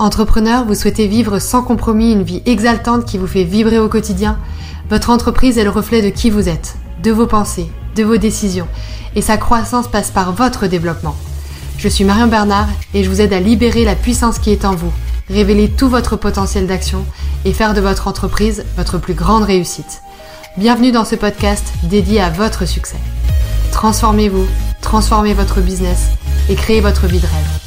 Entrepreneur, vous souhaitez vivre sans compromis une vie exaltante qui vous fait vibrer au quotidien? Votre entreprise est le reflet de qui vous êtes, de vos pensées, de vos décisions, et sa croissance passe par votre développement. Je suis Marion Bernard et je vous aide à libérer la puissance qui est en vous, révéler tout votre potentiel d'action et faire de votre entreprise votre plus grande réussite. Bienvenue dans ce podcast dédié à votre succès. Transformez-vous, transformez votre business et créez votre vie de rêve.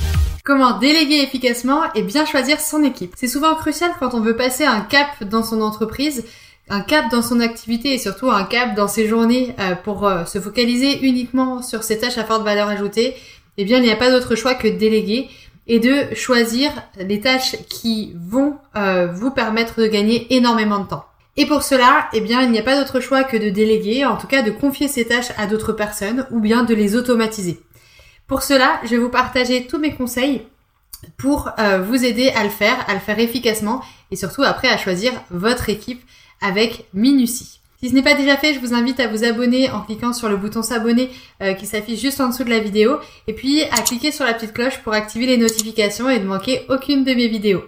Comment déléguer efficacement et bien choisir son équipe C'est souvent crucial quand on veut passer un cap dans son entreprise, un cap dans son activité et surtout un cap dans ses journées euh, pour euh, se focaliser uniquement sur ses tâches à forte valeur ajoutée. Eh bien, il n'y a pas d'autre choix que de déléguer et de choisir les tâches qui vont euh, vous permettre de gagner énormément de temps. Et pour cela, eh bien, il n'y a pas d'autre choix que de déléguer, en tout cas de confier ces tâches à d'autres personnes ou bien de les automatiser. Pour cela, je vais vous partager tous mes conseils pour euh, vous aider à le faire, à le faire efficacement et surtout après à choisir votre équipe avec minutie. Si ce n'est pas déjà fait, je vous invite à vous abonner en cliquant sur le bouton s'abonner euh, qui s'affiche juste en dessous de la vidéo et puis à cliquer sur la petite cloche pour activer les notifications et ne manquer aucune de mes vidéos.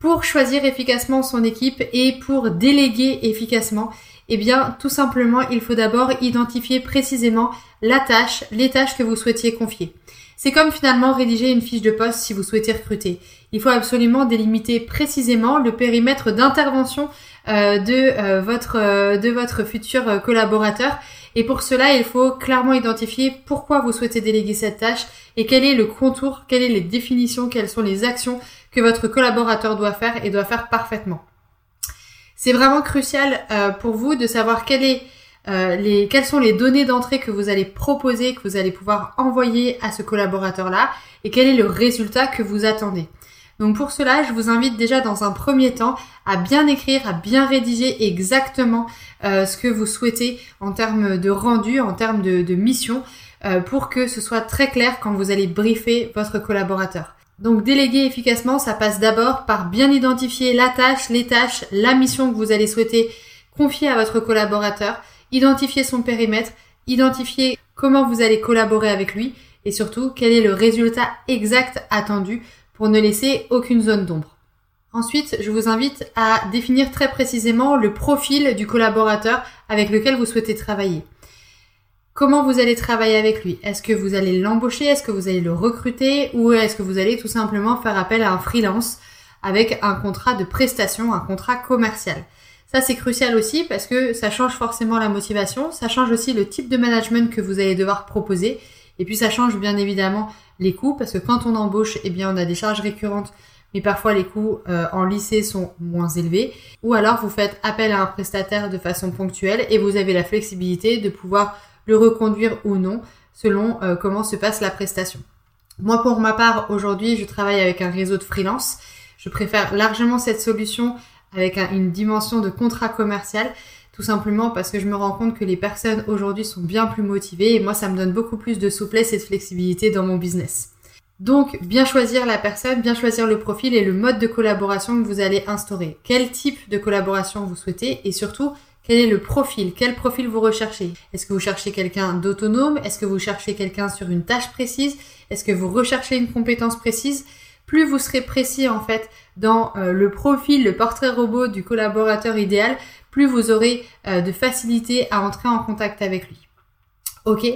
Pour choisir efficacement son équipe et pour déléguer efficacement, eh bien, tout simplement, il faut d'abord identifier précisément la tâche, les tâches que vous souhaitiez confier. C'est comme finalement rédiger une fiche de poste si vous souhaitez recruter. Il faut absolument délimiter précisément le périmètre d'intervention euh, de, euh, votre, euh, de votre futur collaborateur. Et pour cela, il faut clairement identifier pourquoi vous souhaitez déléguer cette tâche et quel est le contour, quelles sont les définitions, quelles sont les actions que votre collaborateur doit faire et doit faire parfaitement. C'est vraiment crucial euh, pour vous de savoir euh, les, quelles sont les données d'entrée que vous allez proposer, que vous allez pouvoir envoyer à ce collaborateur-là et quel est le résultat que vous attendez. Donc pour cela, je vous invite déjà dans un premier temps à bien écrire, à bien rédiger exactement euh, ce que vous souhaitez en termes de rendu, en termes de mission, pour que ce soit très clair quand vous allez briefer votre collaborateur. Donc déléguer efficacement, ça passe d'abord par bien identifier la tâche, les tâches, la mission que vous allez souhaiter confier à votre collaborateur, identifier son périmètre, identifier comment vous allez collaborer avec lui et surtout quel est le résultat exact attendu pour ne laisser aucune zone d'ombre. Ensuite, je vous invite à définir très précisément le profil du collaborateur avec lequel vous souhaitez travailler. Comment vous allez travailler avec lui? Est-ce que vous allez l'embaucher? Est-ce que vous allez le recruter? Ou est-ce que vous allez tout simplement faire appel à un freelance avec un contrat de prestation, un contrat commercial? Ça c'est crucial aussi parce que ça change forcément la motivation, ça change aussi le type de management que vous allez devoir proposer. Et puis ça change bien évidemment les coûts parce que quand on embauche, eh bien on a des charges récurrentes mais parfois les coûts euh, en lycée sont moins élevés. Ou alors vous faites appel à un prestataire de façon ponctuelle et vous avez la flexibilité de pouvoir le reconduire ou non selon euh, comment se passe la prestation. Moi, pour ma part, aujourd'hui, je travaille avec un réseau de freelance. Je préfère largement cette solution avec une dimension de contrat commercial, tout simplement parce que je me rends compte que les personnes aujourd'hui sont bien plus motivées et moi, ça me donne beaucoup plus de souplesse et de flexibilité dans mon business. Donc, bien choisir la personne, bien choisir le profil et le mode de collaboration que vous allez instaurer. Quel type de collaboration vous souhaitez et surtout, quel est le profil? Quel profil vous recherchez? Est-ce que vous cherchez quelqu'un d'autonome? Est-ce que vous cherchez quelqu'un sur une tâche précise? Est-ce que vous recherchez une compétence précise? Plus vous serez précis en fait dans euh, le profil, le portrait robot du collaborateur idéal, plus vous aurez euh, de facilité à entrer en contact avec lui. Ok?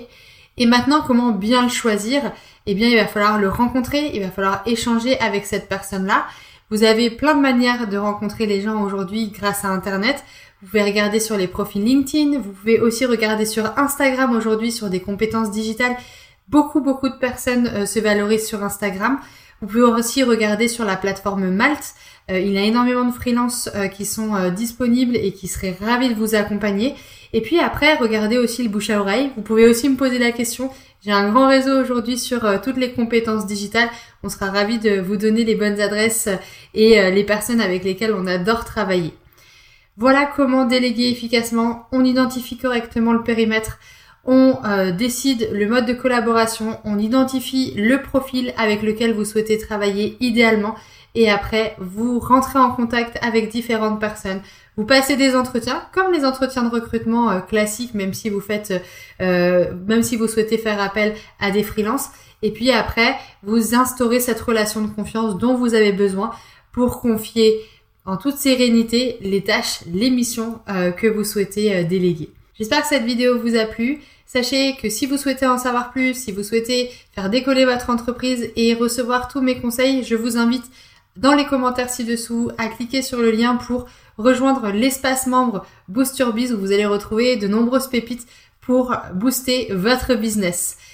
Et maintenant, comment bien le choisir? Eh bien, il va falloir le rencontrer, il va falloir échanger avec cette personne-là. Vous avez plein de manières de rencontrer les gens aujourd'hui grâce à Internet. Vous pouvez regarder sur les profils LinkedIn. Vous pouvez aussi regarder sur Instagram aujourd'hui sur des compétences digitales. Beaucoup, beaucoup de personnes euh, se valorisent sur Instagram. Vous pouvez aussi regarder sur la plateforme Malte. Euh, il y a énormément de freelances euh, qui sont disponibles et qui seraient ravis de vous accompagner. Et puis après, regardez aussi le bouche à oreille. Vous pouvez aussi me poser la question. J'ai un grand réseau aujourd'hui sur toutes les compétences digitales. On sera ravis de vous donner les bonnes adresses et les personnes avec lesquelles on adore travailler. Voilà comment déléguer efficacement. On identifie correctement le périmètre. On euh, décide le mode de collaboration. On identifie le profil avec lequel vous souhaitez travailler idéalement. et après vous rentrez en contact avec différentes personnes. Vous passez des entretiens, comme les entretiens de recrutement euh, classiques, même si vous faites, euh, même si vous souhaitez faire appel à des freelances. Et puis après, vous instaurez cette relation de confiance dont vous avez besoin pour confier en toute sérénité les tâches, les missions que vous souhaitez déléguer. J'espère que cette vidéo vous a plu. Sachez que si vous souhaitez en savoir plus, si vous souhaitez faire décoller votre entreprise et recevoir tous mes conseils, je vous invite dans les commentaires ci-dessous à cliquer sur le lien pour rejoindre l'espace membre Boost Your Biz où vous allez retrouver de nombreuses pépites pour booster votre business.